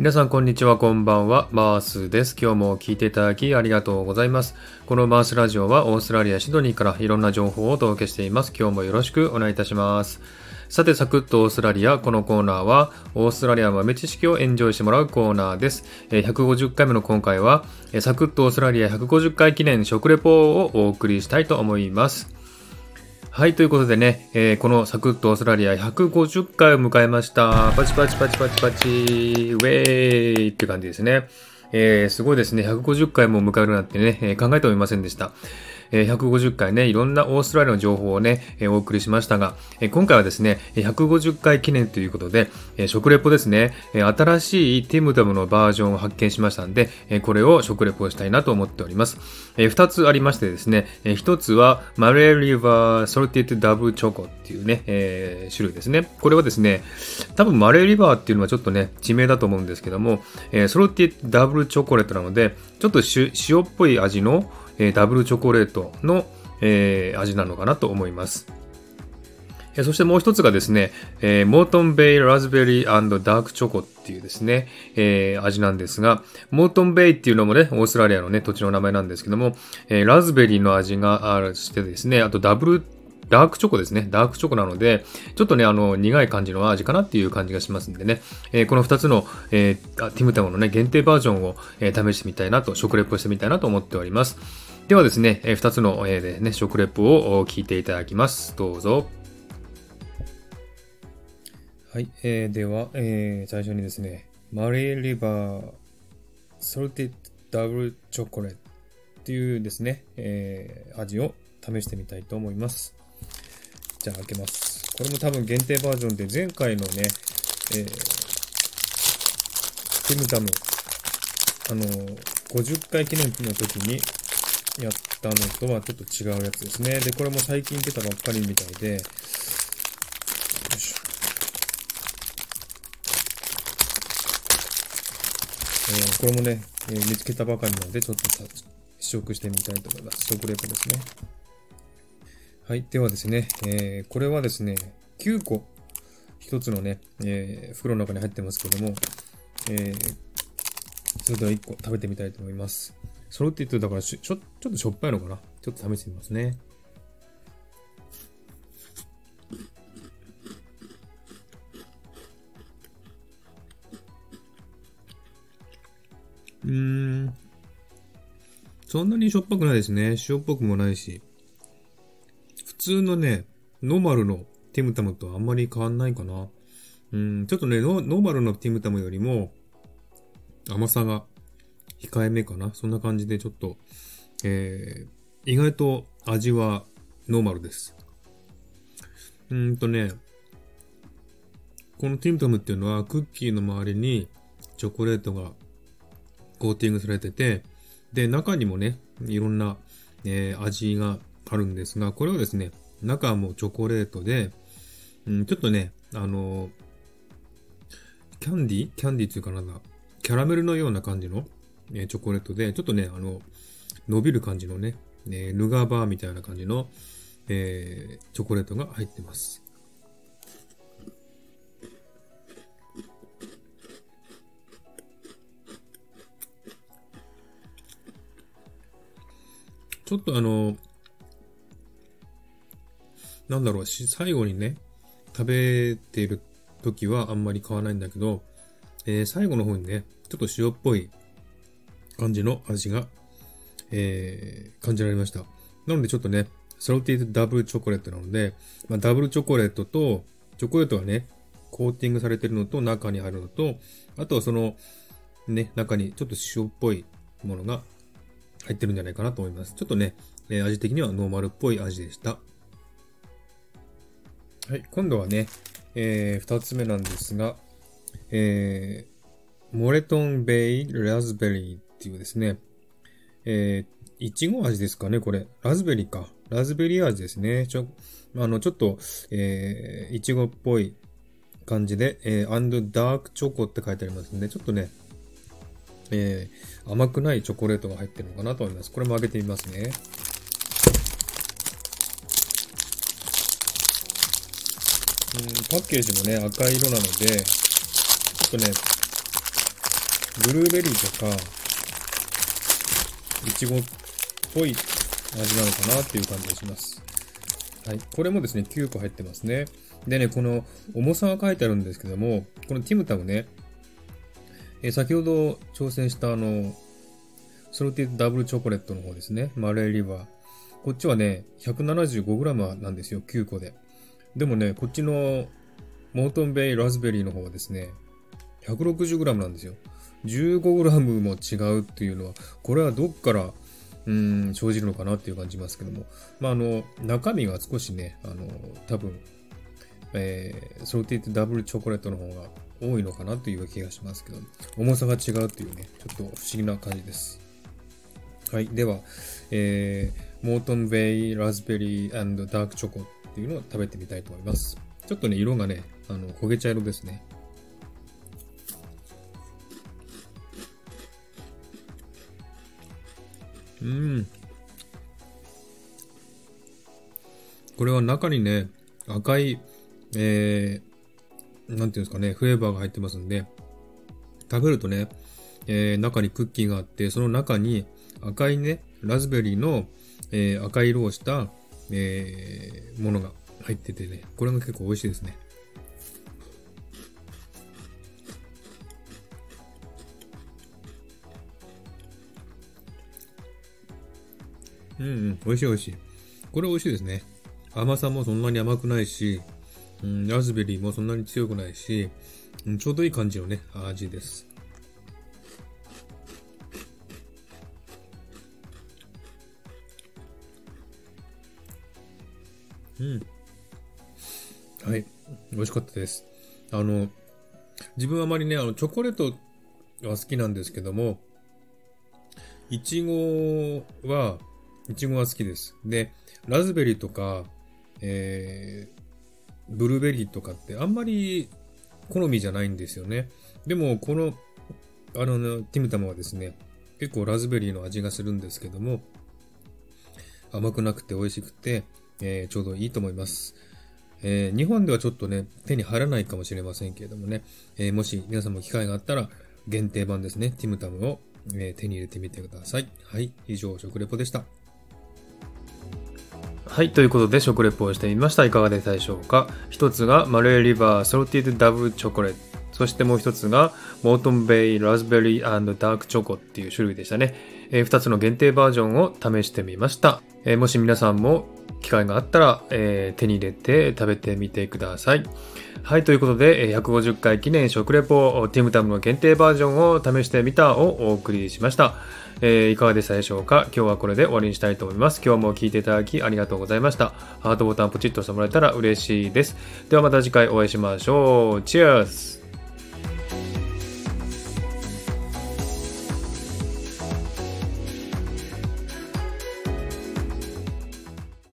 皆さんこんにちは、こんばんは。マースです。今日も聞いていただきありがとうございます。このマースラジオはオーストラリア・シドニーからいろんな情報をお届けしています。今日もよろしくお願いいたします。さて、サクッとオーストラリア。このコーナーは、オーストラリア豆知識をエンジョイしてもらうコーナーです。150回目の今回は、サクッとオーストラリア150回記念食レポをお送りしたいと思います。はい、ということでね、えーこのサクッとオーストラリア150回を迎えました。パチパチパチパチパチ、ウェーイって感じですね。えーすごいですね。150回も迎えるなんてね、え考えてもいませんでした。え150回ね、いろんなオーストラリアの情報をね、えお送りしましたが、え今回はですね、150回記念ということで、え食レポですね、え新しいティムタムのバージョンを発見しましたんで、えこれを食レポしたいなと思っております。えー二つありましてですね、えー一つは、マレーリバーソルティッドダブチョコっていうね、え種類ですね。これはですね、多分マレーリバーっていうのはちょっとね、地名だと思うんですけども、えソルティッドダブルチョコレートなので、ちょっと塩っぽい味の、えダブルチョコレートの、え味なのかなと思います。えそしてもう一つがですね、えーモートンベイラズベリーダークチョコっていうですね、えー味なんですが、モートンベイっていうのもね、オーストラリアのね、土地の名前なんですけども、えーラズベリーの味がしてですね、あとダブルダークチョコですね。ダークチョコなので、ちょっとね、あの、苦い感じの味かなっていう感じがしますんでね。えーこの二つの、えーティムタムのね、限定バージョンを、えー試してみたいなと、食レポしてみたいなと思っております。ではですね、えー二つの、えーね、食レポを聞いていただきます。どうぞ。はい、えーでは、えー最初にですね、マレーリバーソルティッドダブルチョコレートっていうですね、えー味を試してみたいと思います。じゃあ開けます。これも多分限定バージョンで前回のね、えー、ティムタム、あのー50回記念の時にやったのとはちょっと違うやつですね。で、これも最近出たばっかりみたいで、よいしょえーこれもね、えー見つけたばかりなので、ちょっと試食してみたいと思います。食レポですね。はい。ではですね、えーこれはですね、9個、一つのね、えー袋の中に入ってますけども、えーそれでは1個食べてみたいと思います。ソルティッドだからしょ、ちょっとしょっぱいのかな？ちょっと試してみますね。うーん。そんなにしょっぱくないですね。塩っぽくもないし。普通のね、ノーマルのティムタムとあんまり変わんないかな。うん、ちょっとね、ノノーマルのティムタムよりも甘さが控えめかな？そんな感じでちょっと、えー、意外と味はノーマルです。うんとね、このティムタムっていうのはクッキーの周りにチョコレートがコーティングされてて、で、中にもね、いろんな、えー味があるんですが、これはですね、中もチョコレートで、うん、ちょっとね、あのーキャンディキャンディっていうかなんだ、キャラメルのような感じの、えーチョコレートで、ちょっとね、あの、伸びる感じのね、えーヌガーバーみたいな感じの、えーチョコレートが入ってます。ちょっとあの、なんだろう、し最後にね、食べている時はあんまり買わないんだけど、えー最後の方にね、ちょっと塩っぽい感じの味が、えー感じられました。なのでちょっとね、ソルティーダブルチョコレートなので、まあ、ダブルチョコレートと、チョコレートがね、コーティングされてるのと中にあるのと、あとはその、ね、中にちょっと塩っぽいものが入ってるんじゃないかなと思います。ちょっとね、え味的にはノーマルっぽい味でした。はい、今度はね、えー、つ目なんですが、えー、 Moreton Bay Raspberry っていうですね、えー、いちご味ですかね、これ。ラズベリーか。ラズベリー味ですね。ちょ、あの、ちょっと、えー、いちごっぽい感じで、えー、 and Dark Choc って書いてありますんで、ちょっとね、えー、甘くないチョコレートが入ってるのかなと思います。これも開けてみますね。うん、パッケージもね、赤色なので、ちょっとね、ブルーベリーとか、いちごっぽい味なのかなっていう感じがします。はい。これもですね、9個入ってますね。でね、この重さが書いてあるんですけども、このティムタムね、え先ほど挑戦したあの、ソルティダブルチョコレートの方ですね。マレーリバー。こっちはね、175g なんですよ、9個で。でもね、こっちのモートンベイラズベリーの方はですね、160g なんですよ。15g も違うっていうのは、これはどっから、うん、生じるのかなっていう感じますけども。まあ、あの、中身が少しね、あの、多分、えー、ソルティーダブルチョコレートの方が多いのかなという気がしますけど、重さが違うっていうね、ちょっと不思議な感じです。はい。では、えー、モートンベイラズベリーダークチョコっていうのを食べてみたいと思います。ちょっとね、色がね、あの、焦げ茶色ですね。うん。これは中にね、赤い、えー、なんていうんですかね、フレーバーが入ってますんで、食べるとね、えー、中にクッキーがあって、その中に赤いね、ラズベリーの、えー、赤い色をした、えー、ものが入っててね、これが結構美味しいですね。うんうん、美味しい美味しい。これ美味しいですね。甘さもそんなに甘くないし、うん、ラズベリーもそんなに強くないし、うん、ちょうどいい感じのね、味です。うん。はい。美味しかったです。あの、自分はあまりね、あの、チョコレートが好きなんですけども、いちごは、いちごは好きです。で、ラズベリーとか、えー、ブルーベリーとかってあんまり好みじゃないんですよね。でも、この、あの、ね、ティムタムはですね、結構ラズベリーの味がするんですけども、甘くなくて美味しくて、えー、ちょうどいいと思います。えー、日本ではちょっとね、手に入らないかもしれませんけれどもね、えー、もし皆さんも機会があったら、限定版ですね、ティムタムを、え手に入れてみてください。はい、以上、食レポでした。はい、ということで食レポをしてみました。いかがでしたでしょうか？一つがマレーリバーソルティードダブルチョコレート。そしてもう一つがモートンベイラズベリーダークチョコっていう種類でしたね。えー、2つの限定バージョンを試してみました。えー、もし皆さんも機会があったら、えー、手に入れて食べてみてください。はい、ということで、150回記念食レポ、ティムタムの限定バージョンを試してみたをお送りしました。えー、いかがでしたでしょうか？今日はこれで終わりにしたいと思います。今日も聴いていただきありがとうございました。ハートボタンポチッと押してもらえたら嬉しいです。ではまた次回お会いしましょう。チェアス